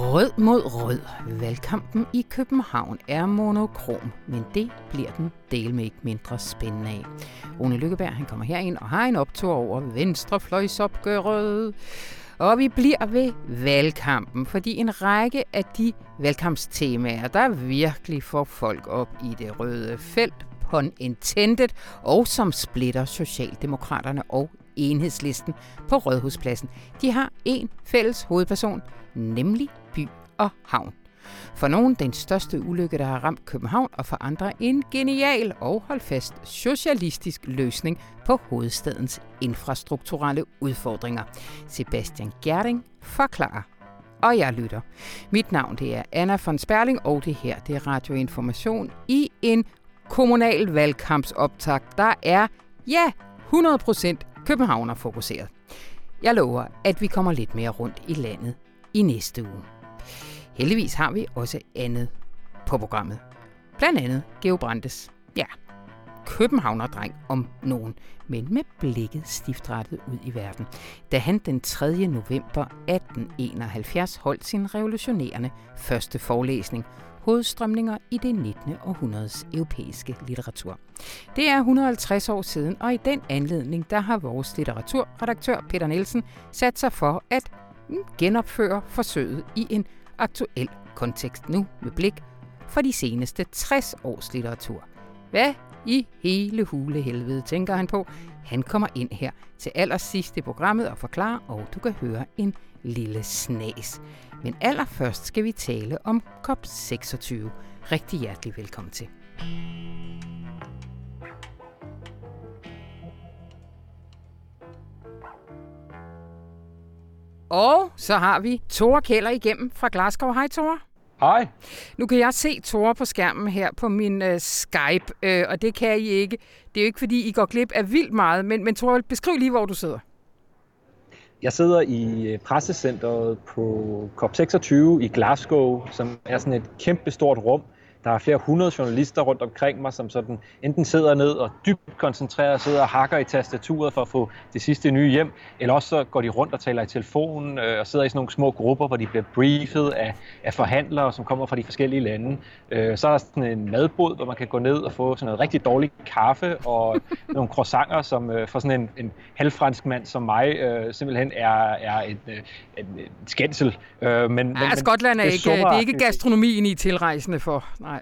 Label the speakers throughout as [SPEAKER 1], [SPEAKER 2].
[SPEAKER 1] Rød mod rød. Valgkampen i København er monokrom, men det bliver den del med ikke mindre spændende af. Rune Lykkeberg han kommer herind og har en optur over venstrefløjsopgøret. Og vi bliver ved valgkampen, fordi en række af de valgkampstemaer, der virkelig får folk op i det røde felt, pun intended, og som splitter Socialdemokraterne og enhedslisten på Rådhuspladsen. de har en fælles hovedperson, nemlig by og havn. For nogen den største ulykke, der har ramt København, og for andre en genial og holdfast socialistisk løsning på hovedstadens infrastrukturelle udfordringer. Sebastian Gerding forklarer og jeg lytter. Mit navn det er Anna von Sperling, og det her det er Radioinformation i en kommunal valgkampsoptag, der er, ja, 100% Københavner fokuseret. Jeg lover, at vi kommer lidt mere rundt i landet i næste uge. Heldigvis har vi også andet på programmet. Blandt andet Geo Brandes. Ja, københavnerdreng om nogen, men med blikket stiftrettet ud i verden, da han den 3. november 1871 holdt sin revolutionerende første forelæsning hovedstrømninger i det 19. århundredes europæiske litteratur. Det er 150 år siden, og i den anledning der har vores litteraturredaktør Peter Nielsen sat sig for at mm, genopføre forsøget i en aktuel kontekst nu med blik for de seneste 60 års litteratur. Hvad i hele hulehelvede tænker han på. Han kommer ind her til allersidst i programmet og forklarer, og du kan høre en lille snas. Men allerførst skal vi tale om COP26. Rigtig hjertelig velkommen til. Og så har vi Tore Keller igennem fra Glasgow. Hej Tore.
[SPEAKER 2] Hej.
[SPEAKER 1] Nu kan jeg se Tore på skærmen her på min uh, Skype, uh, og det kan I ikke. Det er jo ikke, fordi I går glip af vildt meget, men, men Tore, beskriv lige, hvor du sidder.
[SPEAKER 2] Jeg sidder i øh, pressecenteret på COP26 i Glasgow, som er sådan et kæmpe stort rum, der er flere hundrede journalister rundt omkring mig, som sådan enten sidder ned og dybt koncentreret sidder og hakker i tastaturet for at få det sidste nye hjem, eller også så går de rundt og taler i telefonen øh, og sidder i sådan nogle små grupper, hvor de bliver briefet af, af forhandlere, som kommer fra de forskellige lande. Øh, så er der sådan en madbod, hvor man kan gå ned og få sådan noget rigtig dårligt kaffe og nogle croissanter, som øh, for sådan en, en halvfransk mand som mig øh, simpelthen er, er en, øh, en, en skændsel.
[SPEAKER 1] Øh, men, ja, men, Skotland er, det ikke, det er ikke gastronomien i tilrejsende for. Nej.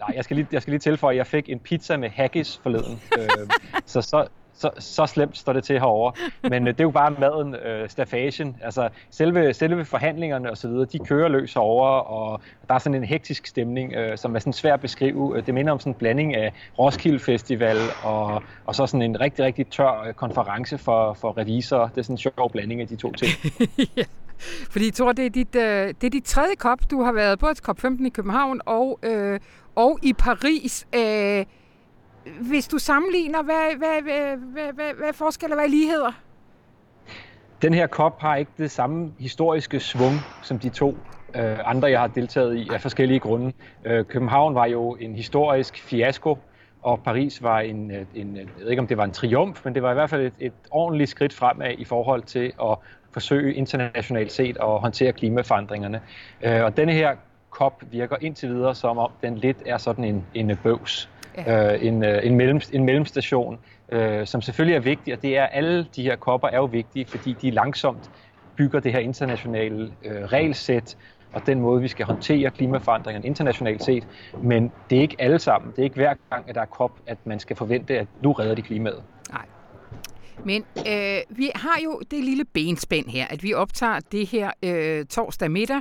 [SPEAKER 2] Nej, jeg skal lige, jeg skal lige tilføje, at jeg fik en pizza med haggis forleden. øh, så, så, så, så slemt står det til herover. Men øh, det er jo bare maden, øh, staffagen. Altså selve, selve forhandlingerne og så videre, de kører løs over, og der er sådan en hektisk stemning, øh, som er sådan svær at beskrive. Øh, det minder om sådan en blanding af Roskilde Festival og, og så sådan en rigtig, rigtig tør øh, konference for, for revisorer. Det er sådan en sjov blanding af de to ting.
[SPEAKER 1] ja. Fordi Thor, det er, dit, øh, det er dit tredje kop. Du har været både til COP 15 i København og, øh, og i Paris. Øh, hvis du sammenligner, hvad, hvad, hvad, hvad, hvad, hvad forskelle, hvad ligheder?
[SPEAKER 2] Den her kop har ikke det samme historiske svung som de to øh, andre, jeg har deltaget i af forskellige grunde. Øh, København var jo en historisk fiasko, og Paris var en, øh, en, øh, jeg ved ikke om det var en triumf, men det var i hvert fald et, et ordentligt skridt fremad i forhold til at forsøge internationalt set at håndtere klimaforandringerne. Øh, og denne her COP virker indtil videre som om den lidt er sådan en, en bøvs, ja. øh, en, øh, en, mellem, en mellemstation, øh, som selvfølgelig er vigtig, og det er alle de her kopper er jo vigtige, fordi de langsomt bygger det her internationale øh, regelsæt, og den måde, vi skal håndtere klimaforandringerne internationalt set. Men det er ikke alle sammen. Det er ikke hver gang, at der er COP, at man skal forvente, at nu redder de klimaet.
[SPEAKER 1] Men øh, vi har jo det lille benspænd her, at vi optager det her øh, torsdag middag,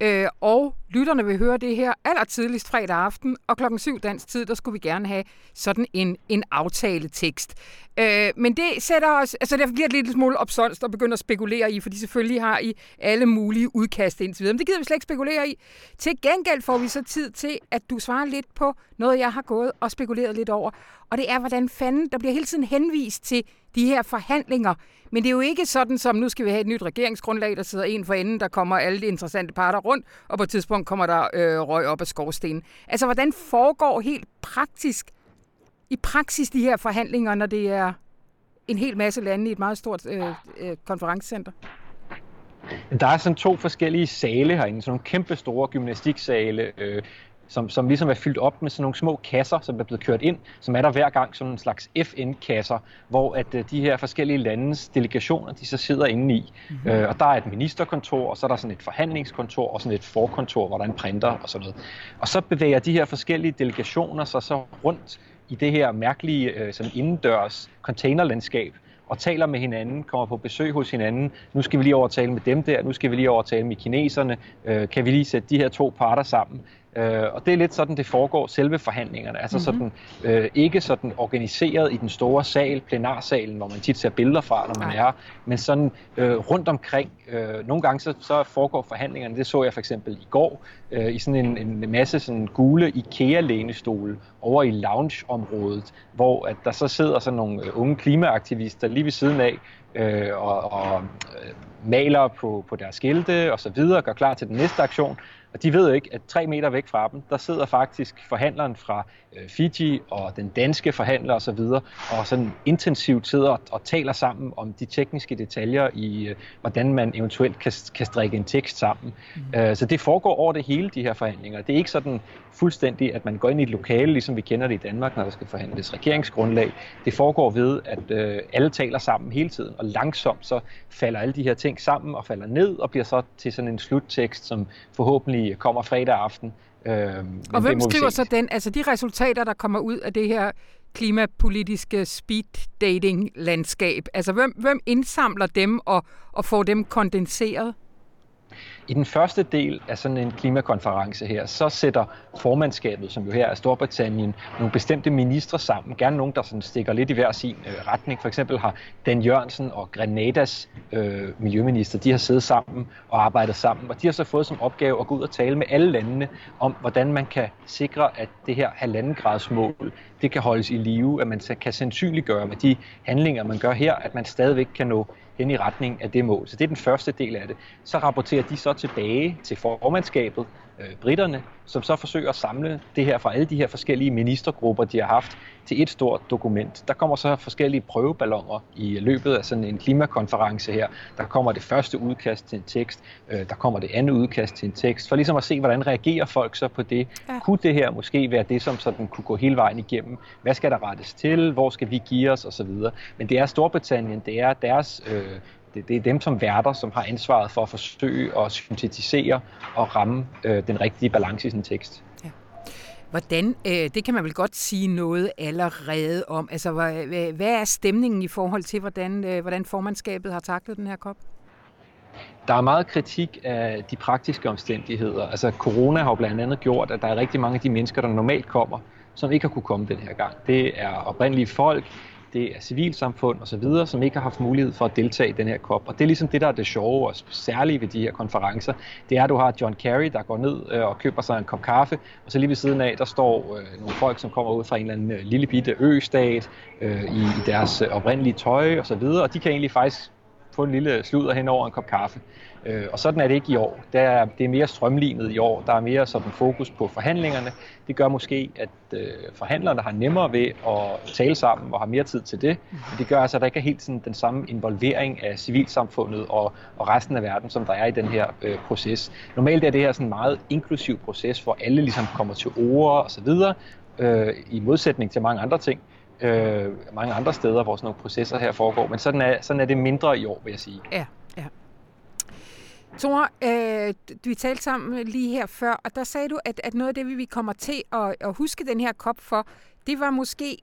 [SPEAKER 1] øh, og lytterne vil høre det her allertidligst fredag aften, og klokken 7 dansk tid, der skulle vi gerne have sådan en, en aftaletekst. Øh, men det sætter os, altså det bliver et lille smule opsonst og begynder at spekulere i, fordi selvfølgelig har I alle mulige udkast indtil videre. Men det gider vi slet ikke spekulere i. Til gengæld får vi så tid til, at du svarer lidt på noget, jeg har gået og spekuleret lidt over. Og det er, hvordan fanden, der bliver hele tiden henvist til de her forhandlinger. Men det er jo ikke sådan, som nu skal vi have et nyt regeringsgrundlag, der sidder en for enden, der kommer alle de interessante parter rundt, og på et tidspunkt kommer der øh, røg op af skorstenen. Altså, hvordan foregår helt praktisk, i praksis de her forhandlinger, når det er en hel masse lande i et meget stort øh, øh, konferencecenter?
[SPEAKER 2] Der er sådan to forskellige sale herinde, sådan nogle kæmpe store gymnastiksale, øh, som, som ligesom er fyldt op med sådan nogle små kasser, som er blevet kørt ind, som er der hver gang sådan en slags FN-kasser, hvor at øh, de her forskellige landes delegationer, de så sidder inde i. Mm-hmm. Øh, og der er et ministerkontor, og så er der sådan et forhandlingskontor, og sådan et forkontor, hvor der er en printer og sådan noget. Og så bevæger de her forskellige delegationer sig så rundt i det her mærkelige øh, sådan indendørs containerlandskab, og taler med hinanden, kommer på besøg hos hinanden. Nu skal vi lige over tale med dem der, nu skal vi lige over tale med kineserne. Øh, kan vi lige sætte de her to parter sammen? Øh, og det er lidt sådan, det foregår, selve forhandlingerne. Altså mm-hmm. sådan, øh, ikke sådan organiseret i den store sal, plenarsalen, hvor man tit ser billeder fra, når man Nej. er men sådan øh, rundt omkring. Øh, nogle gange så, så foregår forhandlingerne, det så jeg for eksempel i går, øh, i sådan en, en masse sådan gule IKEA-lænestole over i loungeområdet, hvor at der så sidder sådan nogle øh, unge klimaaktivister lige ved siden af, øh, og, og øh, maler på, på deres skilte og så videre, gør klar til den næste aktion. Og de ved ikke, at tre meter væk fra dem, der sidder faktisk forhandleren fra øh, Fiji og den danske forhandler osv., og, og sådan intensivt sidder og taler sammen om de tekniske detaljer i, øh, hvordan man eventuelt kan, kan strikke en tekst sammen. Mm. Øh, så det foregår over det hele, de her forhandlinger. Det er ikke sådan fuldstændig, at man går ind i et lokale, ligesom vi kender det i Danmark, når der skal forhandles regeringsgrundlag. Det foregår ved, at øh, alle taler sammen hele tiden, og langsomt så falder alle de her ting sammen og falder ned og bliver så til sådan en sluttekst, som forhåbentlig kommer fredag aften.
[SPEAKER 1] Øh, og hvem skriver så den? Altså de resultater, der kommer ud af det her klimapolitiske speed dating landskab. Altså hvem, hvem indsamler dem og, og får dem kondenseret?
[SPEAKER 2] I den første del af sådan en klimakonference her, så sætter formandskabet, som jo her er Storbritannien, nogle bestemte ministre sammen. Gerne nogen, der sådan stikker lidt i hver sin øh, retning. For eksempel har Dan Jørgensen og Grenadas øh, miljøminister, de har siddet sammen og arbejdet sammen. Og de har så fået som opgave at gå ud og tale med alle landene om, hvordan man kan sikre, at det her halvandengradsmål, det kan holdes i live, at man kan sandsynliggøre med de handlinger, man gør her, at man stadigvæk kan nå hen i retning af det mål. Så det er den første del af det. Så rapporterer de så tilbage til formandskabet, øh, britterne, som så forsøger at samle det her fra alle de her forskellige ministergrupper, de har haft, til et stort dokument. Der kommer så forskellige prøveballoner i løbet af sådan en klimakonference her. Der kommer det første udkast til en tekst, øh, der kommer det andet udkast til en tekst, for ligesom at se, hvordan reagerer folk så på det. Ja. Kunne det her måske være det, som sådan kunne gå hele vejen igennem? Hvad skal der rettes til? Hvor skal vi give os? Og så videre. Men det er Storbritannien, det er deres øh, det, det er dem som værter, som har ansvaret for at forsøge at syntetisere og ramme øh, den rigtige balance i sin tekst. Ja.
[SPEAKER 1] Hvordan, øh, det kan man vel godt sige noget allerede om. Altså, hvad, hvad er stemningen i forhold til, hvordan, øh, hvordan formandskabet har taklet den her kop?
[SPEAKER 2] Der er meget kritik af de praktiske omstændigheder. Altså, corona har jo blandt andet gjort, at der er rigtig mange af de mennesker, der normalt kommer, som ikke har kunne komme den her gang. Det er oprindelige folk, det er civilsamfund osv., som ikke har haft mulighed for at deltage i den her COP. Og det er ligesom det, der er det sjove og særlige ved de her konferencer. Det er, at du har John Kerry, der går ned øh, og køber sig en kop kaffe, og så lige ved siden af, der står øh, nogle folk, som kommer ud fra en eller anden øh, lille bitte østat øh, i, i deres øh, oprindelige tøj osv., og, og de kan egentlig faktisk få en lille sludder hen over en kop kaffe. Øh, og sådan er det ikke i år. Det er, det er mere strømlignet i år. Der er mere sådan fokus på forhandlingerne. Det gør måske, at øh, forhandlerne har nemmere ved at tale sammen og har mere tid til det. Men det gør altså, at der ikke er helt sådan den samme involvering af civilsamfundet og, og resten af verden, som der er i den her øh, proces. Normalt er det her sådan en meget inklusiv proces, hvor alle ligesom kommer til ord og så videre, øh, i modsætning til mange andre ting øh, mange andre steder, hvor sådan nogle processer her foregår. Men sådan er, sådan er det mindre i år, vil jeg sige.
[SPEAKER 1] Ja, ja. Thor, øh, vi talte sammen lige her før, og der sagde du, at, at noget af det, vi kommer til at, at huske den her kop for, det var måske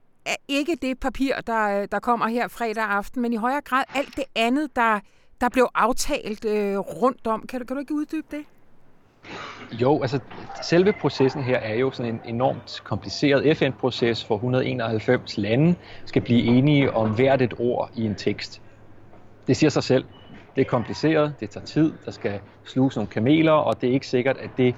[SPEAKER 1] ikke det papir, der, der kommer her fredag aften, men i højere grad alt det andet, der, der blev aftalt øh, rundt om. Kan du, kan du ikke uddybe det?
[SPEAKER 2] Jo, altså selve processen her er jo sådan en enormt kompliceret FN-proces, hvor 191 lande skal blive enige om hvert et ord i en tekst. Det siger sig selv. Det er kompliceret, det tager tid, der skal sluges nogle kameler, og det er ikke sikkert, at det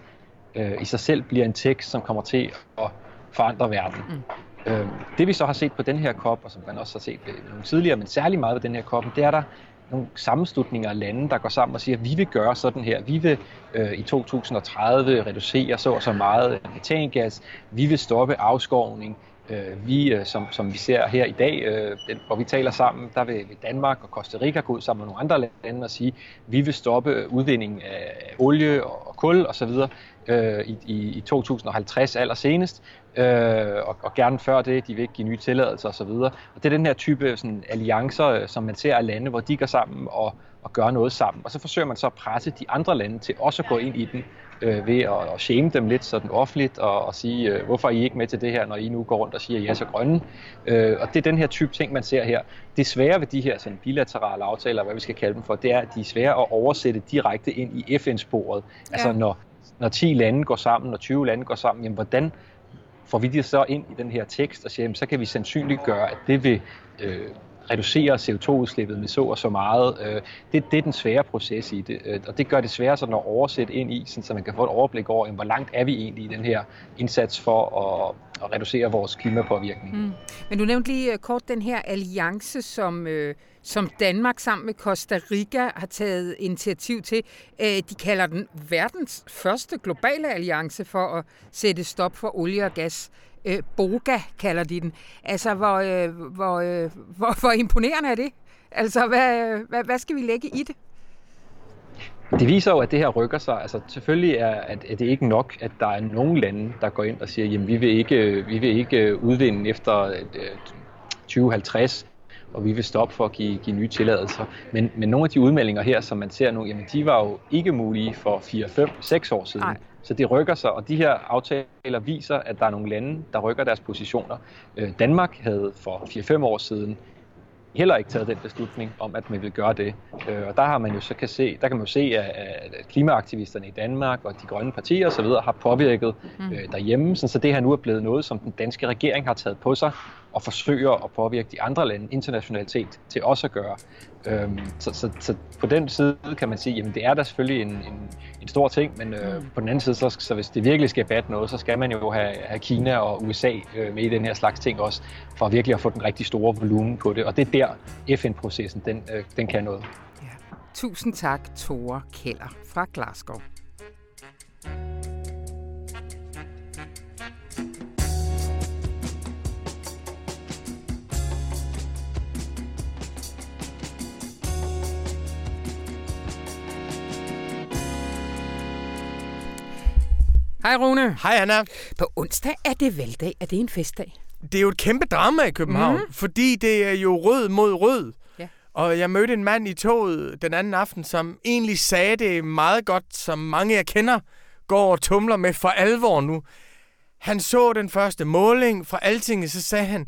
[SPEAKER 2] øh, i sig selv bliver en tekst, som kommer til at forandre verden. Mm. Øh, det vi så har set på den her kop, og som man også har set ved nogle tidligere, men særlig meget ved den her kop, det er der nogle sammenslutninger af lande, der går sammen og siger, at vi vil gøre sådan her. Vi vil øh, i 2030 reducere så og så meget metangas. Vi vil stoppe afskovning. Øh, vi, øh, som, som vi ser her i dag, øh, den, hvor vi taler sammen, der vil, Danmark og Costa Rica gå ud sammen med nogle andre lande og sige, at vi vil stoppe udvindingen af olie og, og kul osv. Øh, i, i, i 2050 allersenest, øh, og, og gerne før det, de vil ikke give nye tilladelser osv. Og det er den her type sådan, alliancer, øh, som man ser af lande, hvor de går sammen og, og gør noget sammen. Og så forsøger man så at presse de andre lande til også at gå ind i den, øh, ved at, at shame dem lidt sådan offentligt og, og sige, øh, hvorfor er I ikke med til det her, når I nu går rundt og siger, at I er så grønne. Øh, og det er den her type ting, man ser her. Det svære ved de her sådan, bilaterale aftaler, hvad vi skal kalde dem for, det er, at de er svære at oversætte direkte ind i FN-sporet. Ja. Altså når, når 10 lande går sammen, når 20 lande går sammen, jamen hvordan får vi det så ind i den her tekst og siger, jamen, så kan vi sandsynligt gøre, at det vil øh, reducere CO2-udslippet med så og så meget. Øh, det, det er den svære proces i det, øh, og det gør det svære sådan at oversætte ind i, så man kan få et overblik over, hvor langt er vi egentlig i den her indsats for at, at reducere vores klimapåvirkning. Mm.
[SPEAKER 1] Men du nævnte lige øh, kort den her alliance, som, øh, som Danmark sammen med Costa Rica har taget initiativ til. Øh, de kalder den verdens første globale alliance for at sætte stop for olie og gas øh, Boga kalder de den. Altså, hvor, øh, hvor, hvor, hvor imponerende er det? Altså, hvad, hvad, hvad skal vi lægge i det?
[SPEAKER 2] Det viser jo, at det her rykker sig. Altså, selvfølgelig er, at, at det ikke nok, at der er nogle lande, der går ind og siger, jamen vi vil ikke, vi vil ikke udvinde efter 2050, og vi vil stoppe for at give, give nye tilladelser. Men, men nogle af de udmeldinger her, som man ser nu, jamen de var jo ikke mulige for 4, 5, 6 år siden. Nej. Så det rykker sig, og de her aftaler viser, at der er nogle lande, der rykker deres positioner. Øh, Danmark havde for 4-5 år siden heller ikke taget den beslutning om, at man vil gøre det. Øh, og der har man jo så kan se, der kan man jo se, at klimaaktivisterne i Danmark og de grønne partier osv. har påvirket mm. øh, derhjemme, så det her nu er blevet noget, som den danske regering har taget på sig og forsøger at påvirke de andre lande internationalt set til også at gøre. Øhm, så, så, så på den side kan man sige, at det er da selvfølgelig en, en, en stor ting, men øh, mm. på den anden side, så, så hvis det virkelig skal batte noget, så skal man jo have, have Kina og USA øh, med i den her slags ting også, for virkelig at få den rigtig store volumen på det. Og det er der FN-processen, den, øh, den kan noget. Ja.
[SPEAKER 1] Tusind tak, Tore Keller fra Glasgow. Hej Rune.
[SPEAKER 3] Hej Anna.
[SPEAKER 1] På onsdag er det valgdag. Er det en festdag?
[SPEAKER 3] Det er jo et kæmpe drama i København, mm. fordi det er jo rød mod rød. Ja. Og jeg mødte en mand i toget den anden aften, som egentlig sagde det meget godt, som mange jeg kender går og tumler med for alvor nu. Han så den første måling fra Altinget, så sagde han,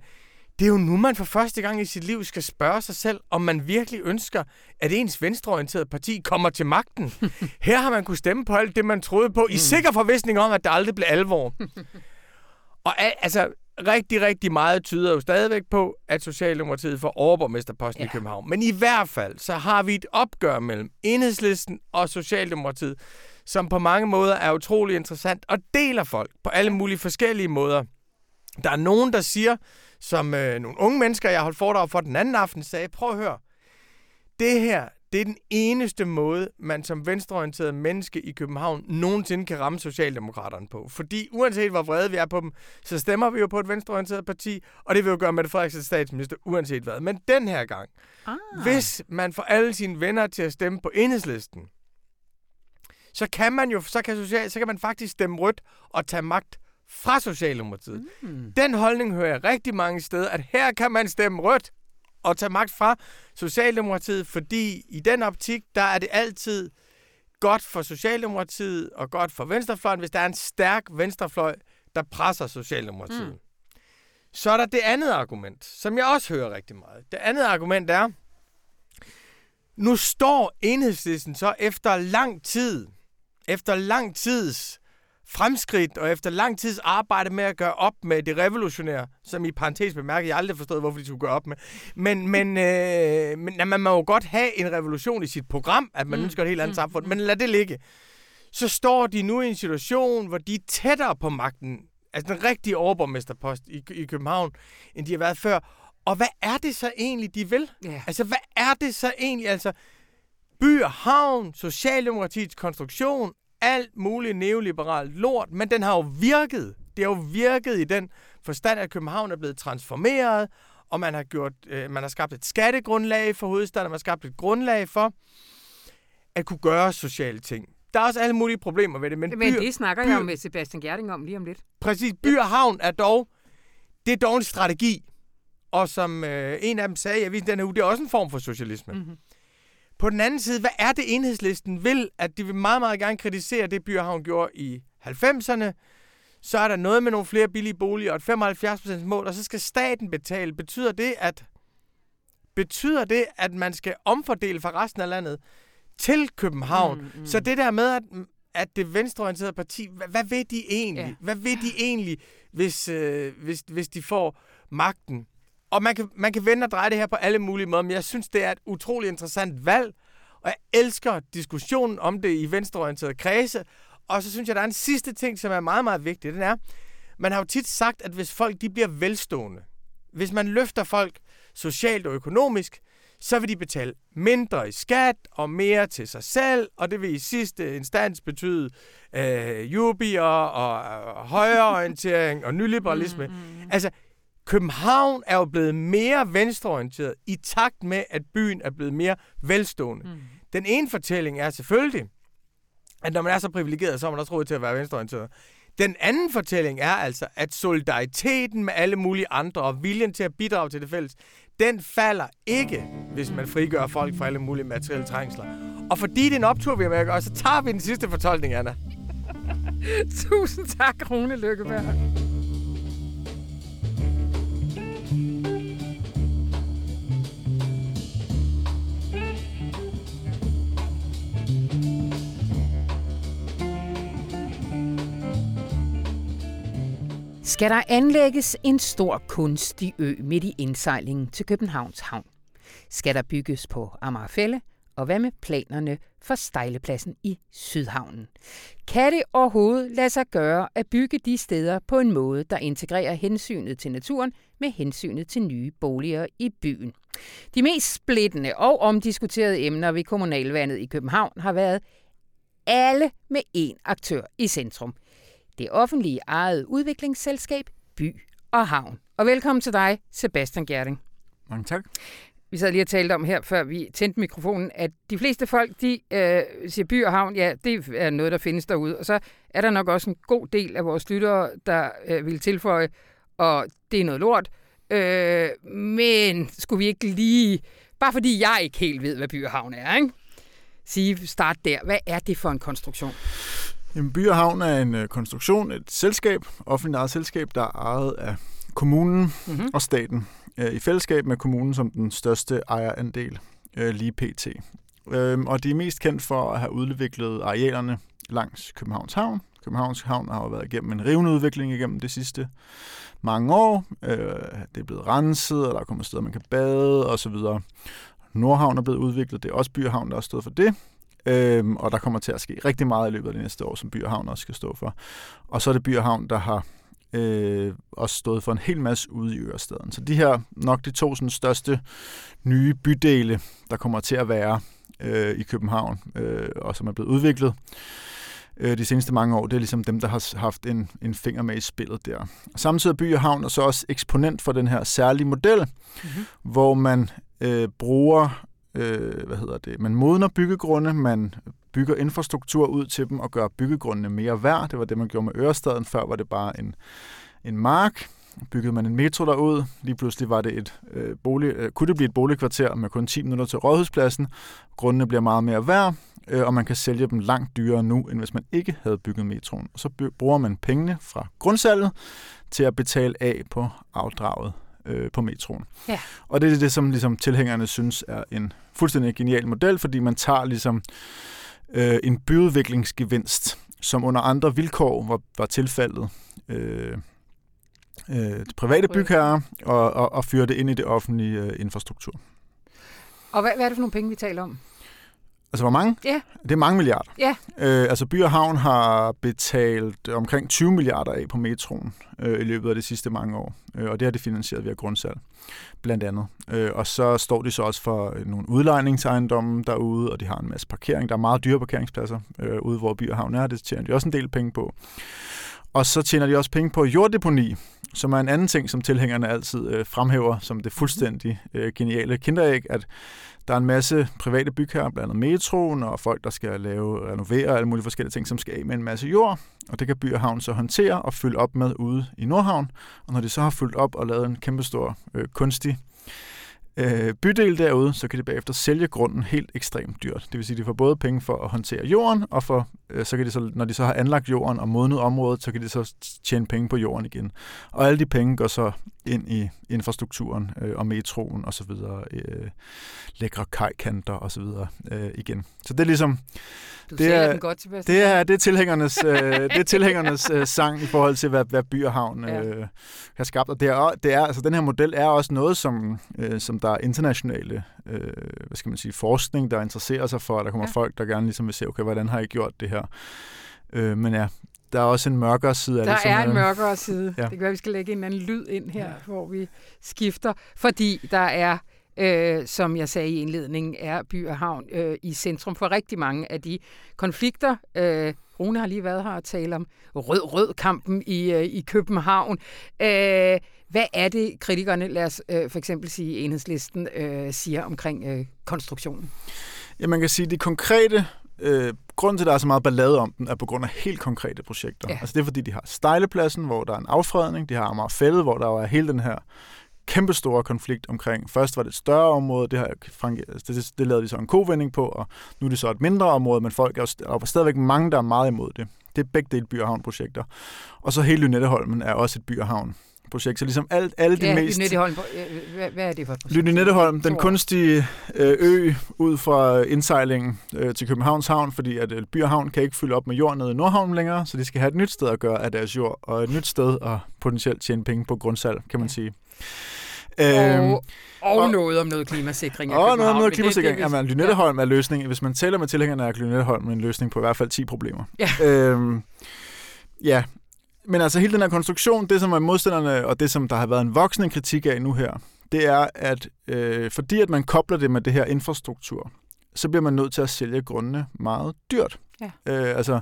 [SPEAKER 3] det er jo nu, man for første gang i sit liv skal spørge sig selv, om man virkelig ønsker, at ens venstreorienterede parti kommer til magten. Her har man kunne stemme på alt det, man troede på, i mm. sikker forvisning om, at det aldrig blev alvor. Og altså, rigtig, rigtig meget tyder jo stadigvæk på, at Socialdemokratiet får overborgmesterposten ja. i København. Men i hvert fald, så har vi et opgør mellem Enhedslisten og Socialdemokratiet, som på mange måder er utrolig interessant og deler folk på alle mulige forskellige måder. Der er nogen, der siger, som øh, nogle unge mennesker, jeg holdt foredrag for den anden aften, sagde, prøv at høre, det her, det er den eneste måde, man som venstreorienteret menneske i København nogensinde kan ramme Socialdemokraterne på. Fordi uanset hvor vrede vi er på dem, så stemmer vi jo på et venstreorienteret parti, og det vil jo gøre Mette Frederiksen statsminister uanset hvad. Men den her gang, ah. hvis man får alle sine venner til at stemme på enhedslisten, så kan man jo så kan, social, så kan man faktisk stemme rødt og tage magt fra Socialdemokratiet. Mm. Den holdning hører jeg rigtig mange steder, at her kan man stemme rødt og tage magt fra Socialdemokratiet, fordi i den optik, der er det altid godt for Socialdemokratiet og godt for venstrefløjen, hvis der er en stærk venstrefløj, der presser Socialdemokratiet. Mm. Så er der det andet argument, som jeg også hører rigtig meget. Det andet argument er, nu står enhedslisten så efter lang tid, efter lang tids fremskridt, og efter lang tids arbejde med at gøre op med det revolutionære, som i parentes bemærket, jeg aldrig forstået, hvorfor de skulle gøre op med. Men, men, øh, men man må jo godt have en revolution i sit program, at man mm. ønsker et helt andet mm. samfund, men lad det ligge. Så står de nu i en situation, hvor de er tættere på magten, altså den rigtige overborgmesterpost i, i København, end de har været før. Og hvad er det så egentlig, de vil? Yeah. Altså, hvad er det så egentlig? Altså, by og havn, Socialdemokratiets konstruktion, alt muligt neoliberalt lort, men den har jo virket. det har jo virket i den forstand, at København er blevet transformeret, og man har, gjort, øh, man har skabt et skattegrundlag for hovedstaden, og man har skabt et grundlag for at kunne gøre sociale ting. Der er også alle mulige problemer ved det. Men,
[SPEAKER 1] men det snakker jeg jo med Sebastian Gerding om lige om lidt.
[SPEAKER 3] Præcis. By og havn er dog, det er dog en strategi. Og som øh, en af dem sagde i avisen den her uge, det er også en form for socialisme. Mm-hmm. På den anden side, hvad er det enhedslisten vil? At de vil meget, meget gerne kritisere det, By og Havn gjorde i 90'erne. Så er der noget med nogle flere billige boliger og et 75% mål, og så skal staten betale. Betyder det, at betyder det, at man skal omfordele fra resten af landet? til København. Mm, mm. Så det der med, at, at det venstreorienterede parti, hvad, hvad vil de egentlig? Ja. Hvad vil de egentlig, hvis, øh, hvis, hvis de får magten? Og man kan, man kan vende og dreje det her på alle mulige måder, men jeg synes, det er et utroligt interessant valg, og jeg elsker diskussionen om det i venstreorienterede kredse. Og så synes jeg, der er en sidste ting, som er meget, meget vigtig. Den er, man har jo tit sagt, at hvis folk de bliver velstående, hvis man løfter folk socialt og økonomisk, så vil de betale mindre i skat og mere til sig selv, og det vil i sidste instans betyde øh, jubier og øh, højreorientering og nyliberalisme. Mm, mm. Altså, København er jo blevet mere venstreorienteret i takt med, at byen er blevet mere velstående. Mm. Den ene fortælling er selvfølgelig, at når man er så privilegeret, så har man også råd til at være venstreorienteret. Den anden fortælling er altså, at solidariteten med alle mulige andre og viljen til at bidrage til det fælles, den falder ikke, hvis man frigør folk fra alle mulige materielle trængsler. Og fordi det er en optur, vi har med så tager vi den sidste fortolkning, Anna.
[SPEAKER 1] Tusind tak, Rune Lykkeberg. Skal der anlægges en stor kunstig ø midt i indsejlingen til Københavns Havn. Skal der bygges på Amagerfælde, og hvad med planerne for stejlepladsen i Sydhavnen? Kan det overhovedet lade sig gøre at bygge de steder på en måde, der integrerer hensynet til naturen med hensynet til nye boliger i byen? De mest splittende og omdiskuterede emner ved kommunalvandet i København har været alle med én aktør i centrum det offentlige eget udviklingsselskab By og Havn. Og velkommen til dig, Sebastian Gerding.
[SPEAKER 4] Mange tak.
[SPEAKER 1] Vi sad lige og talte om her, før vi tændte mikrofonen, at de fleste folk, de øh, siger by og havn, ja, det er noget, der findes derude. Og så er der nok også en god del af vores lyttere, der øh, vil tilføje, og det er noget lort. Øh, men skulle vi ikke lige, bare fordi jeg ikke helt ved, hvad by og havn er, ikke? sige, start der. Hvad er det for en konstruktion?
[SPEAKER 4] Jamen, By og Havn er en øh, konstruktion, et selskab, offentligt eget selskab, der er ejet af kommunen mm-hmm. og staten, øh, i fællesskab med kommunen som den største ejerandel øh, lige pt. Øhm, og de er mest kendt for at have udviklet arealerne langs Københavns Havn. Københavns Havn har jo været igennem en rivende udvikling igennem de sidste mange år. det er blevet renset, og der er kommet steder, man kan bade osv. Nordhavn er blevet udviklet, det er også By og Havn, der har stået for det. Øhm, og der kommer til at ske rigtig meget i løbet af det næste år, som By og Havn også skal stå for. Og så er det By og Havn, der har øh, også stået for en hel masse ude i Ørestaden. Så de her nok de to sådan, største nye bydele, der kommer til at være øh, i København, øh, og som er blevet udviklet øh, de seneste mange år, det er ligesom dem, der har haft en, en finger med i spillet der. Samtidig er By og Havn er så også eksponent for den her særlige model, mm-hmm. hvor man øh, bruger øh, hvad hedder det, man modner byggegrunde, man bygger infrastruktur ud til dem og gør byggegrundene mere værd. Det var det, man gjorde med Ørestaden. Før var det bare en, en mark. Byggede man en metro derud. Lige pludselig var det et øh, bolig, øh, kunne det blive et boligkvarter med kun 10 minutter til rådhuspladsen. Grundene bliver meget mere værd, øh, og man kan sælge dem langt dyrere nu, end hvis man ikke havde bygget metroen. Og så bruger man pengene fra grundsalget til at betale af på afdraget øh, på metroen. Ja. Og det er det, som ligesom, tilhængerne synes er en fuldstændig genial model, fordi man tager ligesom øh, en byudviklingsgevinst, som under andre vilkår var, var tilfældet øh, øh, private bygherrer, og, og, og fyre det ind i det offentlige øh, infrastruktur.
[SPEAKER 1] Og hvad, hvad er det for nogle penge, vi taler om?
[SPEAKER 4] Altså hvor mange?
[SPEAKER 1] Ja.
[SPEAKER 4] Det er mange milliarder.
[SPEAKER 1] Ja.
[SPEAKER 4] Øh, altså By og Havn har betalt omkring 20 milliarder af på metroen øh, i løbet af de sidste mange år. Øh, og det har de finansieret via grundsalg, blandt andet. Øh, og så står de så også for nogle udlejningsejendomme derude, og de har en masse parkering. Der er meget dyre parkeringspladser øh, ude, hvor By og Havn er. Det tjener de også en del penge på. Og så tjener de også penge på jorddeponi, som er en anden ting, som tilhængerne altid øh, fremhæver som det fuldstændig øh, geniale kinderæg, at der er en masse private bygherrer, blandt andet metroen og folk, der skal lave, renovere og alle mulige forskellige ting, som skal af med en masse jord. Og det kan By og Havn så håndtere og fylde op med ude i Nordhavn. Og når de så har fyldt op og lavet en kæmpestor øh, kunstig øh, bydel derude, så kan de bagefter sælge grunden helt ekstremt dyrt. Det vil sige, at de får både penge for at håndtere jorden, og for, øh, så kan de så, når de så har anlagt jorden og modnet området, så kan de så tjene penge på jorden igen. Og alle de penge går så ind i infrastrukturen øh, og metroen og så videre, øh, lækre kajkanter og så videre øh, igen. Så det er ligesom...
[SPEAKER 1] Du det er, den godt til
[SPEAKER 4] det er, det er tilhængernes, øh, det er tilhængernes øh, sang i forhold til, hvad, hvad by og havn øh, ja. har skabt. Og det er, det er, altså, den her model er også noget, som, øh, som der er internationale øh, hvad skal man sige, forskning, der interesserer sig for. Der kommer ja. folk, der gerne ligesom vil se, okay, hvordan har I gjort det her? Øh, men ja, der er også en mørkere side af
[SPEAKER 1] der
[SPEAKER 4] det.
[SPEAKER 1] Der er en mørkere side. Ja. Det kan være, at vi skal lægge en anden lyd ind her, ja. hvor vi skifter. Fordi der er, øh, som jeg sagde i indledningen, er by og havn øh, i centrum for rigtig mange af de konflikter. Øh, Rune har lige været her og tale om rød-rød-kampen i, øh, i København. Øh, hvad er det, kritikerne, lad os øh, for eksempel sige enhedslisten, øh, siger omkring øh, konstruktionen?
[SPEAKER 4] Ja, man kan sige, at de konkrete øh, grunden til, at der er så meget ballade om den, er på grund af helt konkrete projekter. Ja. Altså det er, fordi de har Stejlepladsen, hvor der er en affredning, de har Amager Fælde, hvor der er hele den her kæmpestore konflikt omkring. Først var det et større område, det, har Frank, det, det lavede de så en kovending på, og nu er det så et mindre område, men folk er jo er stadigvæk mange, der er meget imod det. Det er begge dele by- og havnprojekter. Og så hele Lynetteholmen er også et by- og havn projekt. Så ligesom alt, alle de
[SPEAKER 1] ja,
[SPEAKER 4] mest...
[SPEAKER 1] Lynetteholm, hvad, hvad er det for et projekt?
[SPEAKER 4] Lynetteholm, den kunstige øh, ø ud fra indsejlingen øh, til Københavns Havn, fordi at øh, By og Havn kan ikke fylde op med jord nede i Nordhavn længere, så de skal have et nyt sted at gøre af deres jord, og et nyt sted at potentielt tjene penge på grundsalg, kan man sige.
[SPEAKER 1] Og, øhm, og, og noget om noget klimasikring
[SPEAKER 4] Og noget om noget klimasikring. Det, det, Jamen, Lynetteholm ja. er løsningen. Hvis man taler med tilhængerne, er Lynetteholm en løsning på i hvert fald 10 problemer. Ja. Øhm, ja, men altså hele den her konstruktion, det som er modstanderne, og det som der har været en voksende kritik af nu her, det er, at øh, fordi at man kobler det med det her infrastruktur, så bliver man nødt til at sælge grundene meget dyrt. Ja. Øh, altså,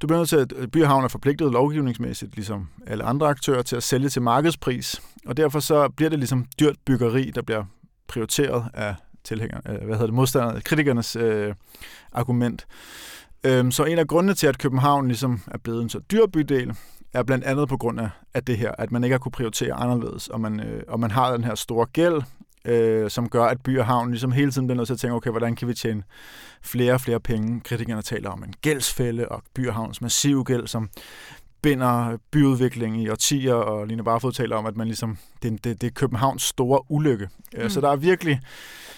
[SPEAKER 4] du bliver nødt til at By er forpligtet lovgivningsmæssigt, ligesom alle andre aktører, til at sælge til markedspris. Og derfor så bliver det ligesom dyrt byggeri, der bliver prioriteret af tilhængere, øh, hvad hedder det, modstanderne, kritikernes øh, argument. Øhm, så en af grundene til, at København ligesom er blevet en så dyr bydel, er blandt andet på grund af, af det her, at man ikke har kunne prioritere anderledes, og man, øh, og man har den her store gæld, øh, som gør, at by og havn ligesom hele tiden bliver nødt til at tænke, okay, hvordan kan vi tjene flere og flere penge? Kritikerne taler om en gældsfælde og by og havns massiv gæld, som binder byudvikling i årtier, og Line Barfod taler om, at man ligesom, det, det, det er Københavns store ulykke. Øh, mm. Så der er virkelig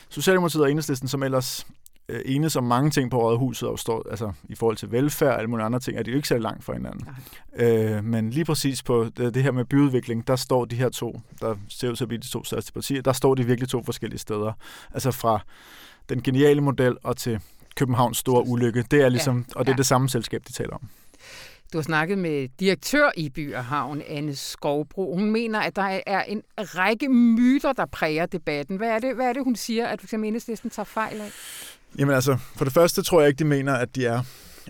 [SPEAKER 4] Socialdemokratiet og Enhedslisten, som ellers øh, enes om mange ting på Rådhuset, og står, altså i forhold til velfærd og alle mulige andre ting, er de jo ikke så langt fra hinanden. Øh, men lige præcis på det, det her med byudvikling, der står de her to, der ser ud til at blive de to største partier, der står de virkelig to forskellige steder. Altså fra den geniale model og til Københavns store ulykke. Det er ligesom, ja, og det er ja. det samme selskab, de taler om.
[SPEAKER 1] Du har snakket med direktør i By og Havn, Anne Skovbro. Hun mener, at der er en række myter, der præger debatten. Hvad er det, hvad er det hun siger, at f.eks. enhedslisten tager fejl af?
[SPEAKER 4] Jamen altså, for det første tror jeg ikke, de mener, at de er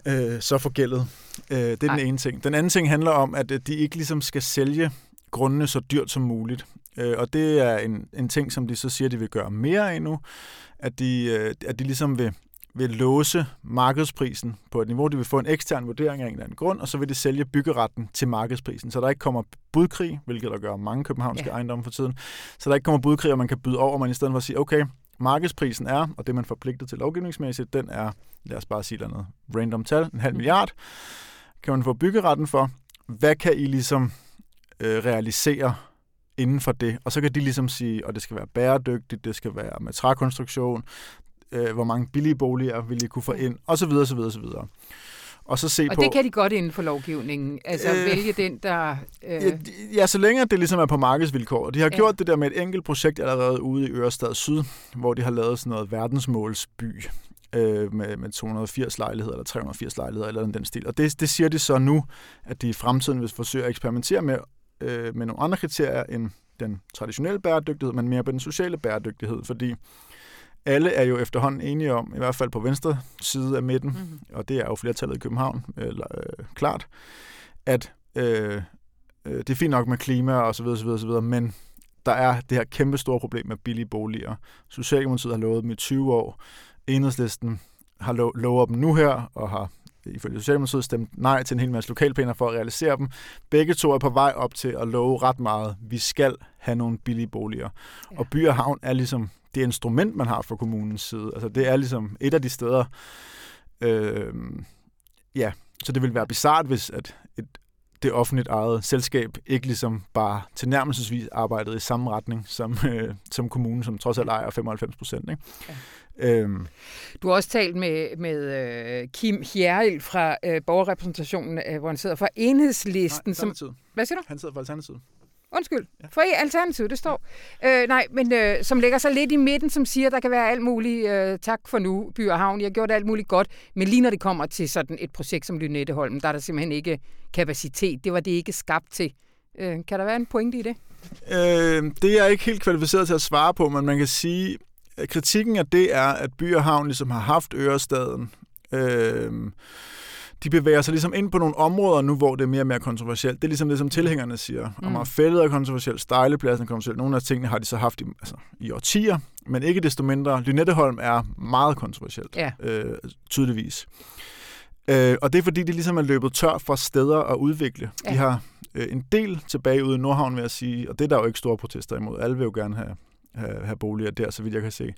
[SPEAKER 4] øh, så forgældet. Øh, det er den Ej. ene ting. Den anden ting handler om, at øh, de ikke ligesom skal sælge grundene så dyrt som muligt. Øh, og det er en, en ting, som de så siger, de vil gøre mere af nu. At de, øh, at de ligesom vil, vil låse markedsprisen på et niveau. De vil få en ekstern vurdering af en eller anden grund, og så vil de sælge byggeretten til markedsprisen, så der ikke kommer budkrig, hvilket der gør mange københavnske ja. ejendomme for tiden. Så der ikke kommer budkrig, og man kan byde over, man i stedet for at sige, okay, markedsprisen er, og det man forpligtet til lovgivningsmæssigt, den er, lad os bare sige noget random tal, en halv mm. milliard, kan man få byggeretten for. Hvad kan I ligesom øh, realisere inden for det? Og så kan de ligesom sige, og det skal være bæredygtigt, det skal være med trækonstruktion, øh, hvor mange billige boliger vil I kunne få ind, og så videre, og så se
[SPEAKER 1] og
[SPEAKER 4] på...
[SPEAKER 1] det kan de godt inden for lovgivningen, altså øh, vælge den, der...
[SPEAKER 4] Øh... Ja, ja, så længe det ligesom er på markedsvilkår. De har ja. gjort det der med et enkelt projekt allerede ude i Ørestad Syd, hvor de har lavet sådan noget verdensmålsby øh, med, med 280 lejligheder eller 380 lejligheder eller den stil. Og det, det siger de så nu, at de i fremtiden vil forsøge at eksperimentere med, øh, med nogle andre kriterier end den traditionelle bæredygtighed, men mere på den sociale bæredygtighed, fordi alle er jo efterhånden enige om, i hvert fald på venstre side af midten, mm-hmm. og det er jo flertallet i København, eller, øh, klart, at øh, øh, det er fint nok med klima og så videre, så videre, så videre, men der er det her kæmpe store problem med billige boliger. Socialdemokratiet har lovet dem i 20 år. Enhedslisten har lo- lovet dem nu her, og har ifølge Socialdemokratiet stemt nej til en hel masse lokalplaner for at realisere dem. Begge to er på vej op til at love ret meget. Vi skal have nogle billige boliger. Ja. Og by og havn er ligesom det instrument, man har fra kommunens side. Altså det er ligesom et af de steder, øh, ja, så det vil være bizart, hvis at et, det offentligt ejet selskab ikke ligesom bare tilnærmelsesvis arbejdede i samme retning som, øh, som kommunen, som trods alt ejer 95 procent. Ja.
[SPEAKER 1] Øhm. Du har også talt med, med øh, Kim Hjerrild fra øh, borgerrepræsentationen, øh, hvor han sidder for enhedslisten.
[SPEAKER 4] Nej, som,
[SPEAKER 1] hvad siger du?
[SPEAKER 4] Han sidder for Alternativet.
[SPEAKER 1] Undskyld. Ja. For i Alternativet, det står. Øh, nej, men øh, som lægger sig lidt i midten, som siger, der kan være alt muligt. Øh, tak for nu, By og Havn. I har gjort alt muligt godt. Men lige når det kommer til sådan et projekt som Lynetteholm, der er der simpelthen ikke kapacitet. Det var det ikke skabt til. Øh, kan der være en pointe i det?
[SPEAKER 4] Øh, det er jeg ikke helt kvalificeret til at svare på, men man kan sige, at kritikken af det er, at By og Havn ligesom har haft Ørestaden. Øh, de bevæger sig ligesom ind på nogle områder nu, hvor det er mere og mere kontroversielt. Det er ligesom det, som tilhængerne siger. Mm. Og fældet er kontroversielt, stejlepladsen er kontroversielt. Nogle af tingene har de så haft i, altså, i årtier, men ikke desto mindre. Lynetteholm er meget kontroversielt, ja. øh, tydeligvis. Øh, og det er fordi, de ligesom er løbet tør for steder at udvikle. Ja. De har øh, en del tilbage ude i Nordhavn, vil jeg sige, og det er der jo ikke store protester imod. Alle vil jo gerne have, have, have boliger der, så vidt jeg kan se.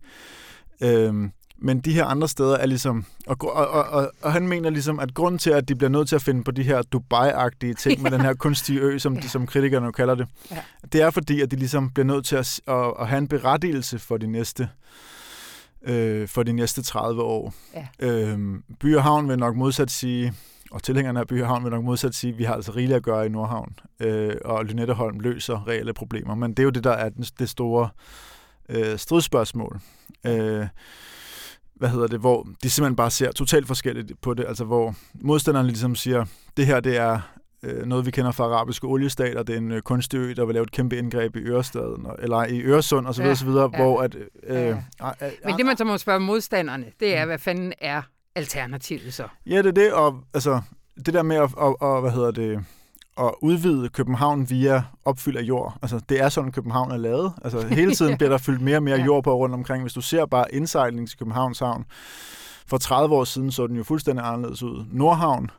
[SPEAKER 4] Øh, men de her andre steder er ligesom... Og, og, og, og, og han mener ligesom, at grund til, at de bliver nødt til at finde på de her Dubai-agtige ting ja. med den her kunstige ø, som, ja. de, som kritikerne jo kalder det, ja. det er fordi, at de ligesom bliver nødt til at, at, at have en berettigelse for de næste øh, for de næste 30 år. Ja. Øhm, By og Havn vil nok modsat sige, og tilhængerne af By og Havn vil nok modsat sige, at vi har altså rigeligt at gøre i Nordhavn, øh, og Lynetteholm løser reelle problemer. Men det er jo det, der er det store øh, stridsspørgsmål. Øh, hvad hedder det, hvor de simpelthen bare ser totalt forskelligt på det, altså hvor modstanderne ligesom siger, det her det er øh, noget, vi kender fra arabiske oliestater, det er en øh, kunstig ø, der vil lave et kæmpe indgreb i Ørestaden, eller i Øresund osv., ja, videre, ja, hvor at... Øh, ja.
[SPEAKER 1] Øh, Men det, man så må spørge modstanderne, det er, hvad fanden er alternativet så?
[SPEAKER 4] Ja, det er det, og altså, det der med at, og, og, hvad hedder det, at udvide København via opfyld af jord. Altså, det er sådan, København er lavet. Altså, hele tiden bliver der fyldt mere og mere ja. jord på rundt omkring. Hvis du ser bare indsejling til Københavns Havn, for 30 år siden så den jo fuldstændig anderledes ud. Nordhavn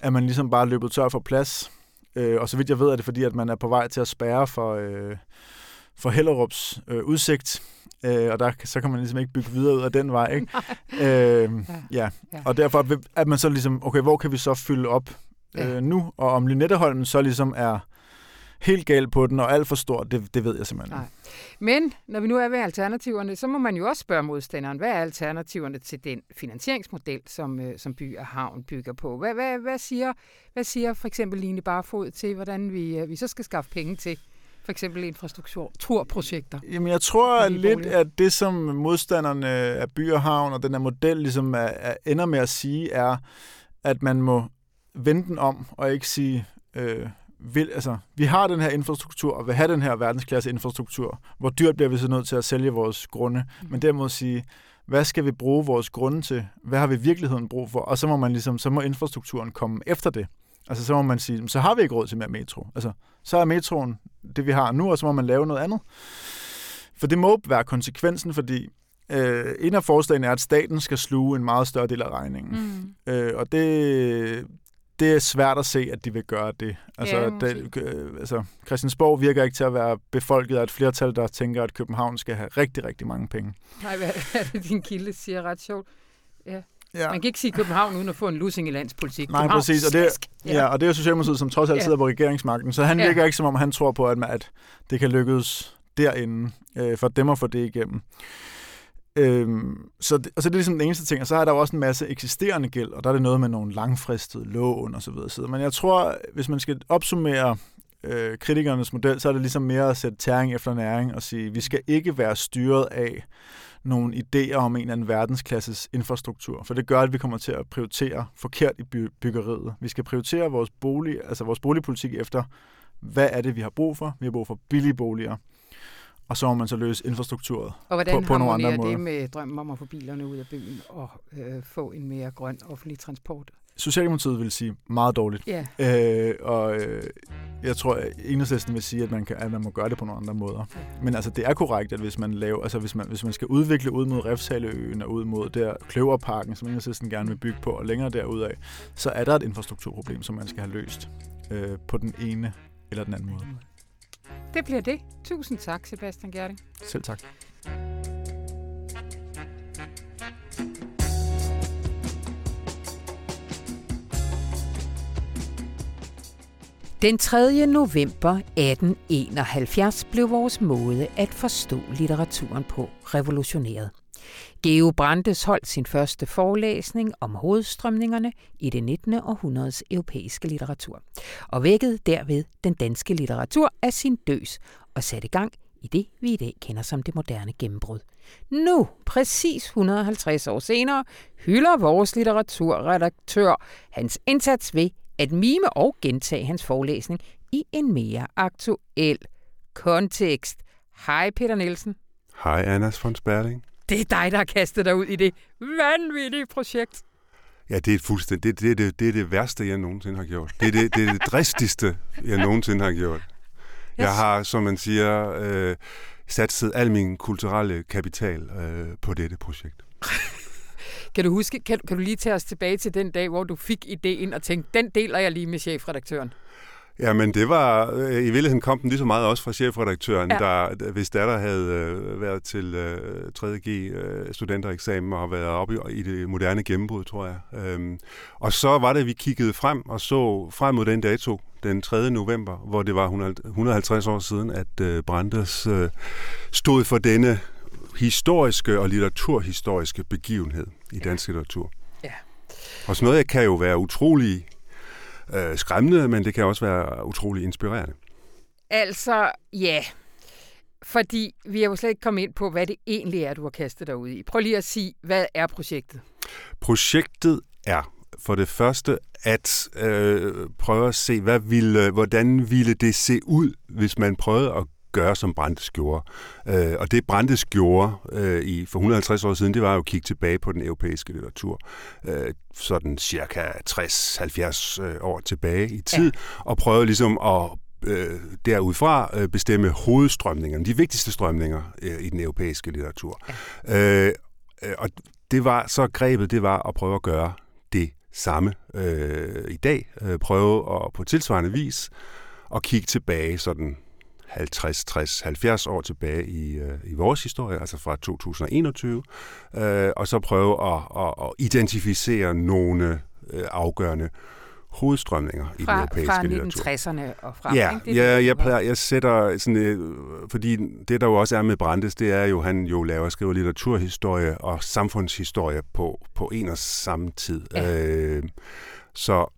[SPEAKER 4] er man ligesom bare løbet tør for plads. Øh, og så vidt jeg ved, er det fordi, at man er på vej til at spærre for, øh, for Hellerups øh, udsigt. Øh, og der, så kan man ligesom ikke bygge videre ud af den vej. Ikke? øh, ja. ja. Og derfor at man så ligesom, okay, hvor kan vi så fylde op ja. øh, nu, og om Lynetteholmen så ligesom er helt gal på den, og alt for stort, det, det ved jeg simpelthen
[SPEAKER 1] Nej. Men når vi nu er ved alternativerne, så må man jo også spørge modstanderen, hvad er alternativerne til den finansieringsmodel, som, øh, som by og havn bygger på? Hvad, hvad, hvad, siger, hvad siger for eksempel Line Barfod til, hvordan vi, øh, vi så skal skaffe penge til for eksempel infrastrukturprojekter?
[SPEAKER 4] Jamen, jeg tror lidt, at det, som modstanderne af by og havn og den her model ligesom er, er, ender med at sige, er, at man må vende den om og ikke sige, øh, vil, altså, vi har den her infrastruktur og vil have den her verdensklasse infrastruktur. Hvor dyrt bliver vi så nødt til at sælge vores grunde? Mm. Men derimod sige, hvad skal vi bruge vores grunde til? Hvad har vi i virkeligheden brug for? Og så må man ligesom, så må infrastrukturen komme efter det. Altså så må man sige, så har vi ikke råd til mere metro. Altså, så er metroen det, vi har nu, og så må man lave noget andet. For det må være konsekvensen, fordi øh, en af forslagene er, at staten skal sluge en meget større del af regningen. Mm. Øh, og det, det er svært at se, at de vil gøre det. Altså, ja, det, øh, altså, Christiansborg virker ikke til at være befolket af et flertal, der tænker, at København skal have rigtig, rigtig mange penge.
[SPEAKER 1] Nej, hvad er det, din kilde siger ret sjovt? Ja. Ja. Man kan ikke sige København uden at få en lussing i landspolitik.
[SPEAKER 4] Nej, præcis. Og det, ja. ja, og det er Socialdemokratiet, som trods alt ja. sidder på regeringsmagten. Så han ja. virker ikke, som om han tror på, at, at det kan lykkes derinde øh, for dem at få det igennem. Øhm, så, det, og så er ligesom den eneste ting, og så er der jo også en masse eksisterende gæld, og der er det noget med nogle langfristede lån og så videre. Men jeg tror, hvis man skal opsummere øh, kritikernes model, så er det ligesom mere at sætte tæring efter næring og sige, vi skal ikke være styret af nogle idéer om en eller anden verdensklasses infrastruktur, for det gør, at vi kommer til at prioritere forkert i by- byggeriet. Vi skal prioritere vores bolig, altså vores boligpolitik efter, hvad er det, vi har brug for? Vi har brug for billige boliger og så må man så løse infrastrukturet
[SPEAKER 1] og hvordan
[SPEAKER 4] på, på nogle andre
[SPEAKER 1] måder. det med drømmen om at få bilerne ud af byen og øh, få en mere grøn offentlig transport?
[SPEAKER 4] Socialdemokratiet vil sige meget dårligt.
[SPEAKER 1] Yeah.
[SPEAKER 4] Øh, og øh, jeg tror, at enhedslisten vil sige, at man, kan, at man må gøre det på nogle andre måder. Men altså, det er korrekt, at hvis man, laver, altså, hvis man, hvis man skal udvikle ud mod Refshaleøen og ud mod der Kløverparken, som enhedslisten gerne vil bygge på, og længere derudad, så er der et infrastrukturproblem, som man skal have løst øh, på den ene eller den anden måde.
[SPEAKER 1] Det bliver det. Tusind tak, Sebastian Gerding.
[SPEAKER 4] Selv tak.
[SPEAKER 1] Den 3. november 1871 blev vores måde at forstå litteraturen på revolutioneret. Geo Brandes holdt sin første forelæsning om hovedstrømningerne i det 19. århundredes europæiske litteratur, og vækkede derved den danske litteratur af sin døs og satte gang i det, vi i dag kender som det moderne gennembrud. Nu, præcis 150 år senere, hylder vores litteraturredaktør hans indsats ved at mime og gentage hans forelæsning i en mere aktuel kontekst. Hej Peter Nielsen.
[SPEAKER 5] Hej Anders von Sperling.
[SPEAKER 1] Det er dig, der har kastet dig ud i det vanvittige projekt.
[SPEAKER 5] Ja, det er fuldstændig. Det, det, det, det er det værste, jeg nogensinde har gjort. Det er det, det, er det dristigste, jeg nogensinde har gjort. Jeg har, som man siger, øh, satset al min kulturelle kapital øh, på dette projekt.
[SPEAKER 1] Kan du huske, kan, kan du lige tage os tilbage til den dag, hvor du fik ideen og tænkte, den deler jeg lige med chefredaktøren?
[SPEAKER 5] Ja, men det var, øh, i virkeligheden kom den lige så meget også fra chefredaktøren, ja. der, hvis datter havde øh, været til øh, 3.G øh, studentereksamen og været oppe i, i det moderne gennembrud, tror jeg. Øhm, og så var det, at vi kiggede frem og så frem mod den dato, den 3. november, hvor det var 100, 150 år siden, at øh, Brandes øh, stod for denne historiske og litteraturhistoriske begivenhed i dansk litteratur. Ja. Og sådan noget kan jo være utrolig øh, skræmmende, men det kan også være utrolig inspirerende.
[SPEAKER 1] Altså, ja. Fordi vi er jo slet ikke kommet ind på, hvad det egentlig er, du har kastet dig ud i. Prøv lige at sige, hvad er projektet?
[SPEAKER 5] Projektet er for det første at øh, prøve at se, hvad ville, hvordan ville det se ud, hvis man prøvede at gøre, som Brandes gjorde. Øh, og det Brandes gjorde øh, i, for 150 år siden, det var jo at kigge tilbage på den europæiske litteratur. Øh, sådan cirka 60-70 øh, år tilbage i tid, ja. og prøve ligesom at øh, derudfra øh, bestemme hovedstrømningerne, de vigtigste strømninger øh, i den europæiske litteratur. Ja. Øh, og det var så grebet, det var at prøve at gøre det samme øh, i dag. Øh, prøve at på tilsvarende vis at kigge tilbage sådan 50, 60, 70 år tilbage i, øh, i vores historie, altså fra 2021, øh, og så prøve at, at, at identificere nogle øh, afgørende hovedstrømninger i
[SPEAKER 1] fra,
[SPEAKER 5] den europæiske
[SPEAKER 1] fra
[SPEAKER 5] litteratur.
[SPEAKER 1] Fra 1960'erne og frem,
[SPEAKER 5] ja,
[SPEAKER 1] ikke? Det,
[SPEAKER 5] ja, jeg, plejer, jeg sætter sådan, øh, fordi det der jo også er med Brandes, det er jo, han jo laver skriver litteraturhistorie og samfundshistorie på, på en og samme tid. Ja. Øh, så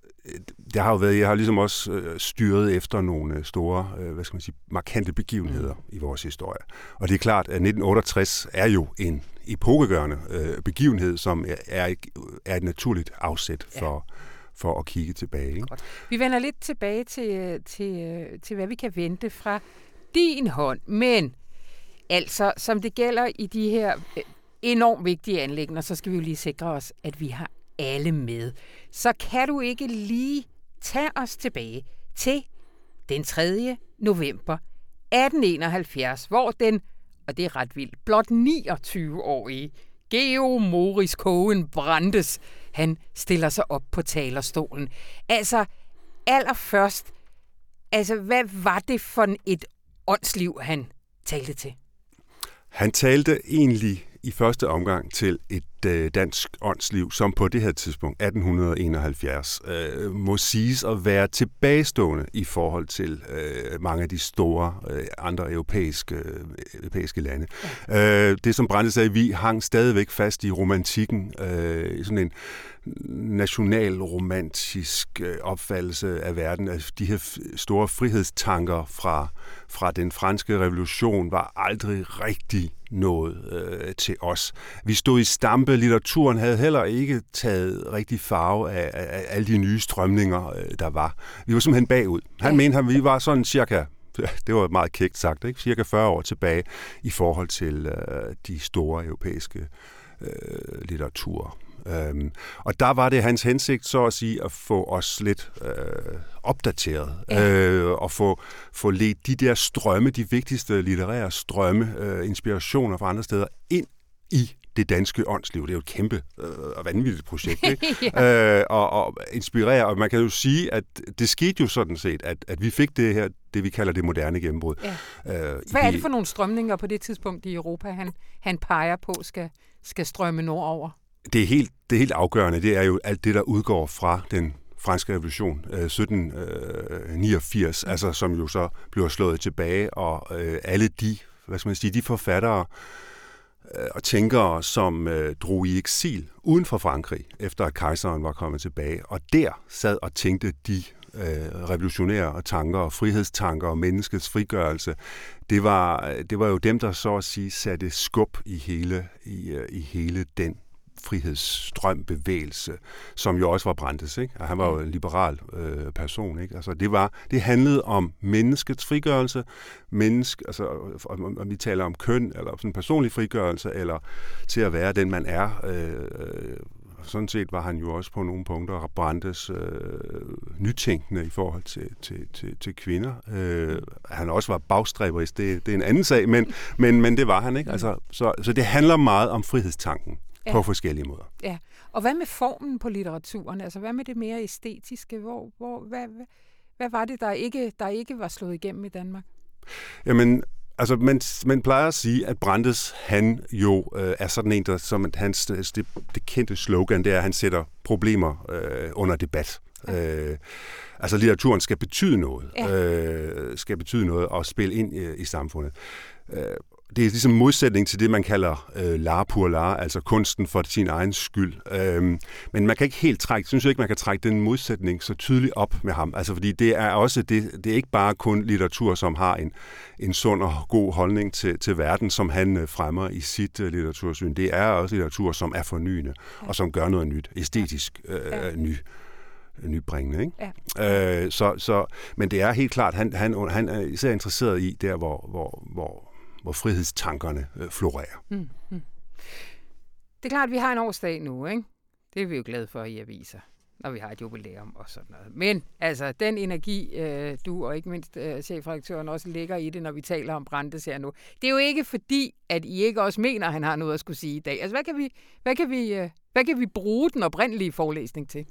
[SPEAKER 5] det har jo været, jeg har ligesom også øh, styret efter nogle øh, store, øh, hvad skal man sige, markante begivenheder mm. i vores historie. Og det er klart, at 1968 er jo en epokegørende øh, begivenhed, som er, er et naturligt afsæt for, ja. for at kigge tilbage. Ikke?
[SPEAKER 1] Vi vender lidt tilbage til, til, til, hvad vi kan vente fra din hånd, men altså, som det gælder i de her enormt vigtige anlægner, så skal vi jo lige sikre os, at vi har alle med. Så kan du ikke lige tage os tilbage til den 3. november 1871, hvor den, og det er ret vildt, blot 29-årige Geo Moris Cohen Brandes, han stiller sig op på talerstolen. Altså, allerførst, altså, hvad var det for et åndsliv, han talte til?
[SPEAKER 5] Han talte egentlig i første omgang til et øh, dansk åndsliv, som på det her tidspunkt, 1871, øh, må siges at være tilbagestående i forhold til øh, mange af de store øh, andre europæiske, øh, europæiske lande. Ja. Øh, det, som Brænde sagde, vi hang stadigvæk fast i romantikken, øh, sådan en nationalromantisk øh, opfattelse af verden, at de her store frihedstanker fra, fra den franske revolution var aldrig rigtig nået øh, til os. Vi stod i stampe, litteraturen havde heller ikke taget rigtig farve af, af, af alle de nye strømninger, øh, der var. Vi var simpelthen bagud. Han ja. mente, at vi var sådan cirka det var meget kægt sagt, ikke? cirka 40 år tilbage i forhold til øh, de store europæiske øh, litteratur Øhm, og der var det hans hensigt, så at sige, at få os lidt øh, opdateret, ja. øh, og få, få ledt de der strømme, de vigtigste litterære strømme, øh, inspirationer fra andre steder, ind i det danske åndsliv. Det er jo et kæmpe øh, og vanvittigt projekt, ikke? ja. øh, og, og inspirere. Og man kan jo sige, at det skete jo sådan set, at, at vi fik det her, det vi kalder det moderne gennembrud. Ja.
[SPEAKER 1] Øh, Hvad er det for nogle strømninger på det tidspunkt i Europa, han, han peger på skal, skal strømme nordover?
[SPEAKER 5] Det er, helt, det er helt afgørende. Det er jo alt det, der udgår fra den franske revolution øh, 1789, øh, altså som jo så bliver slået tilbage, og øh, alle de, hvad skal man sige, de forfattere, Øh, Øh, og tænkere, som øh, drog i eksil uden for Frankrig, efter at kejseren var kommet tilbage. Og der sad og tænkte de øh, revolutionære tanker og frihedstanker og menneskets frigørelse. Det var, øh, det var jo dem, der så at sige satte skub i hele, i, øh, i hele den frihedsstrøm, bevægelse, som jo også var Brandes. Ikke? Og han var jo en liberal øh, person. Ikke? Altså, det, var, det handlede om menneskets frigørelse, menneske, altså, om, om vi taler om køn, eller sådan personlig frigørelse, eller til at være den, man er. Øh, sådan set var han jo også på nogle punkter Brandes øh, nytænkende i forhold til, til, til, til kvinder. Øh, han også var bagstræberisk, det, det er en anden sag, men, men, men det var han ikke. Altså, så, så det handler meget om frihedstanken ja. på forskellige måder.
[SPEAKER 1] Ja, og hvad med formen på litteraturen? Altså hvad med det mere æstetiske? Hvor, hvor, hvad, hvad, hvad var det, der ikke, der ikke var slået igennem i Danmark?
[SPEAKER 5] Jamen, Altså, man, man plejer at sige, at Brandes, han jo øh, er sådan en, der, som hans, det, det kendte slogan, det er, at han sætter problemer øh, under debat. Øh, altså, litteraturen skal betyde noget, ja. øh, skal betyde noget og spille ind øh, i samfundet. Øh, det er ligesom modsætning til det, man kalder øh, lar pour lar, altså kunsten for sin egen skyld. Øhm, men man kan ikke helt trække, synes jeg ikke, man kan trække den modsætning så tydeligt op med ham. Altså fordi det er også, det, det er ikke bare kun litteratur, som har en, en sund og god holdning til, til verden, som han øh, fremmer i sit øh, litteratursyn. Det er også litteratur, som er fornyende, ja. og som gør noget nyt, æstetisk øh, ja. ny nybringende. Ikke? Ja. Øh, så, så, men det er helt klart, han, han, han er især interesseret i der, hvor, hvor, hvor hvor frihedstankerne øh, florerer. Mm, mm.
[SPEAKER 1] Det er klart, at vi har en årsdag nu, ikke? Det er vi jo glade for i aviser, når vi har et jubilæum og sådan noget. Men altså, den energi, øh, du og ikke mindst øh, chefredaktøren også ligger i det, når vi taler om Brandes her nu, det er jo ikke fordi, at I ikke også mener, at han har noget at skulle sige i dag. Altså, hvad kan vi, hvad kan vi, øh, hvad kan vi bruge den oprindelige forelæsning til?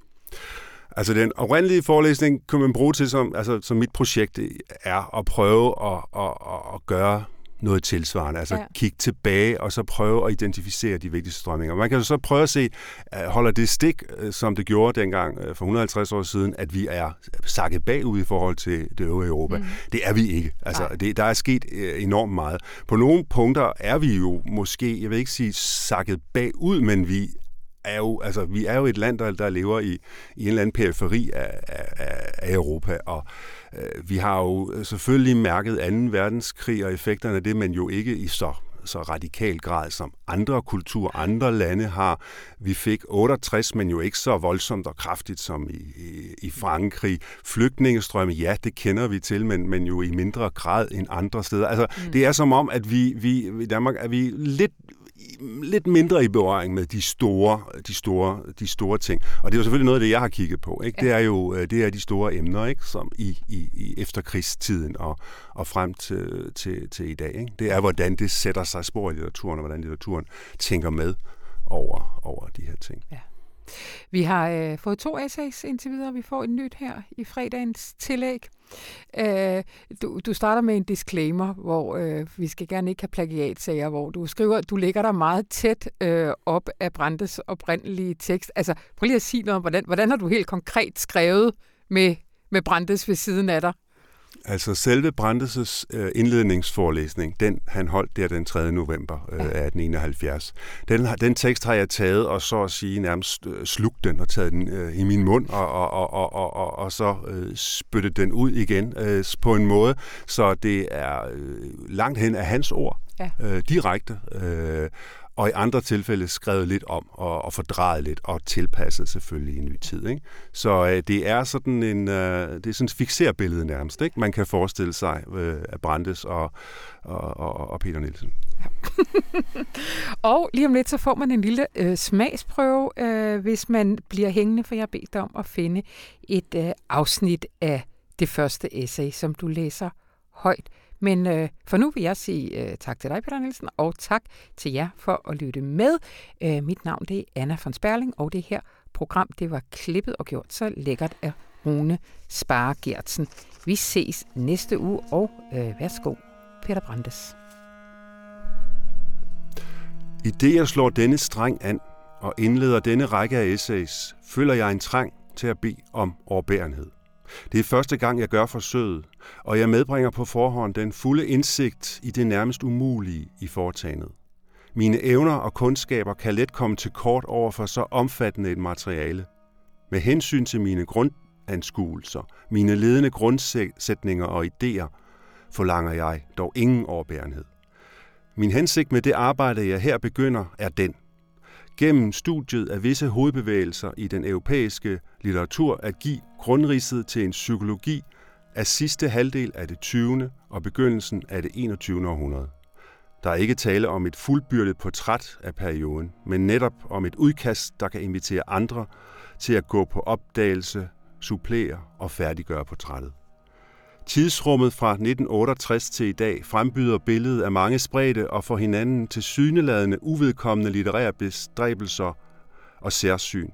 [SPEAKER 5] Altså den oprindelige forelæsning kan man bruge til, som, altså, som mit projekt er at prøve at, at, at, at gøre noget tilsvarende. Altså ja. kigge tilbage og så prøve at identificere de vigtigste strømninger. Man kan jo så prøve at se, øh, holder det stik, øh, som det gjorde dengang øh, for 150 år siden, at vi er sakket bagud i forhold til det øvrige Europa. Mm. Det er vi ikke. Altså, det, der er sket enormt meget. På nogle punkter er vi jo måske, jeg vil ikke sige sakket bagud, men vi er jo, altså, vi er jo et land, der, der lever i, i en eller anden periferi af, af, af Europa, og øh, vi har jo selvfølgelig mærket 2. verdenskrig og effekterne af det, men jo ikke i så så radikal grad, som andre kulturer, andre lande har. Vi fik 68, men jo ikke så voldsomt og kraftigt som i, i, i Frankrig. Flygtningestrømme, ja, det kender vi til, men, men jo i mindre grad end andre steder. Altså, mm. det er som om, at vi, vi i Danmark er vi lidt lidt mindre i berøring med de store, de store, de store ting. Og det er jo selvfølgelig noget af det, jeg har kigget på. Ikke? Ja. Det er jo øh, det er de store emner, ikke? som i, i, i efterkrigstiden og, og frem til, til, til i dag. Ikke? Det er, hvordan det sætter sig spor i litteraturen, og hvordan litteraturen tænker med over, over de her ting. Ja.
[SPEAKER 1] Vi har øh, fået to essays indtil videre. Vi får et nyt her i fredagens tillæg. Øh, du, du starter med en disclaimer, hvor øh, vi skal gerne ikke have plagiatsager, hvor du skriver, du ligger dig meget tæt øh, op af Brandes oprindelige tekst. Altså, prøv lige at sige noget om, hvordan, hvordan har du helt konkret skrevet med, med Brandes ved siden af dig?
[SPEAKER 5] Altså selve Brandes' øh, indledningsforelæsning, den han holdt der den 3. november øh, 1871, den, den tekst har jeg taget og så at sige nærmest øh, slugt den og taget den øh, i min mund og, og, og, og, og, og, og så øh, spyttet den ud igen øh, på en måde, så det er øh, langt hen af hans ord, ja. øh, direkte. Øh, og i andre tilfælde skrevet lidt om og, og fordrejet lidt og tilpasset selvfølgelig i en ny tid. Ikke? Så øh, det er sådan en øh, det er sådan et fixerbillede nærmest, ikke? man kan forestille sig øh, af Brandes og, og, og, og Peter Nielsen. Ja.
[SPEAKER 1] og lige om lidt, så får man en lille øh, smagsprøve, øh, hvis man bliver hængende, for jeg har bedt dig om at finde et øh, afsnit af det første essay, som du læser højt. Men øh, for nu vil jeg sige øh, tak til dig, Peter Nielsen, og tak til jer for at lytte med. Øh, mit navn det er Anna von Sperling, og det her program det var klippet og gjort så lækkert af Rune Spare Gertsen. Vi ses næste uge, og øh, værsgo, Peter Brandes.
[SPEAKER 5] I det jeg slår denne streng an og indleder denne række af essays, føler jeg en trang til at bede om overbærenhed. Det er første gang, jeg gør forsøget, og jeg medbringer på forhånd den fulde indsigt i det nærmest umulige i foretagendet. Mine evner og kundskaber kan let komme til kort over for så omfattende et materiale. Med hensyn til mine grundanskuelser, mine ledende grundsætninger og idéer, forlanger jeg dog ingen overbærenhed. Min hensigt med det arbejde, jeg her begynder, er den. Gennem studiet af visse hovedbevægelser i den europæiske litteratur at give grundridset til en psykologi af sidste halvdel af det 20. og begyndelsen af det 21. århundrede. Der er ikke tale om et fuldbyrdet portræt af perioden, men netop om et udkast, der kan invitere andre til at gå på opdagelse, supplere og færdiggøre portrættet. Tidsrummet fra 1968 til i dag frembyder billedet af mange spredte og for hinanden til syneladende uvedkommende litterære bestræbelser og særsyn.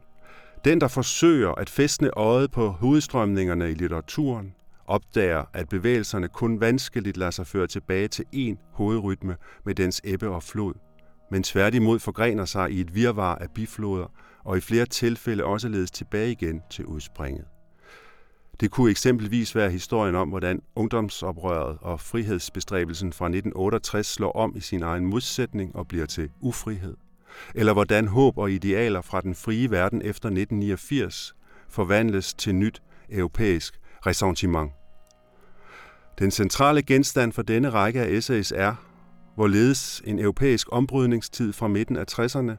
[SPEAKER 5] Den, der forsøger at fæstne øjet på hovedstrømningerne i litteraturen, opdager, at bevægelserne kun vanskeligt lader sig føre tilbage til én hovedrytme med dens ebbe og flod, men tværtimod forgrener sig i et virvar af bifloder og i flere tilfælde også ledes tilbage igen til udspringet. Det kunne eksempelvis være historien om, hvordan ungdomsoprøret og frihedsbestræbelsen fra 1968 slår om i sin egen modsætning og bliver til ufrihed. Eller hvordan håb og idealer fra den frie verden efter 1989 forvandles til nyt europæisk ressentiment. Den centrale genstand for denne række af essays er, hvorledes en europæisk ombrydningstid fra midten af 60'erne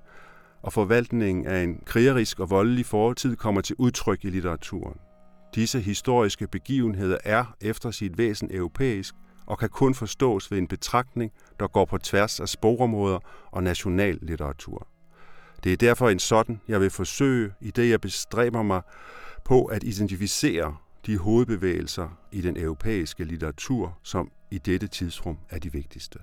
[SPEAKER 5] og forvaltningen af en krigerisk og voldelig fortid kommer til udtryk i litteraturen. Disse historiske begivenheder er efter sit væsen europæisk og kan kun forstås ved en betragtning, der går på tværs af sprogområder og national litteratur. Det er derfor en sådan, jeg vil forsøge, i det jeg bestræber mig på at identificere de hovedbevægelser i den europæiske litteratur, som i dette tidsrum er de vigtigste.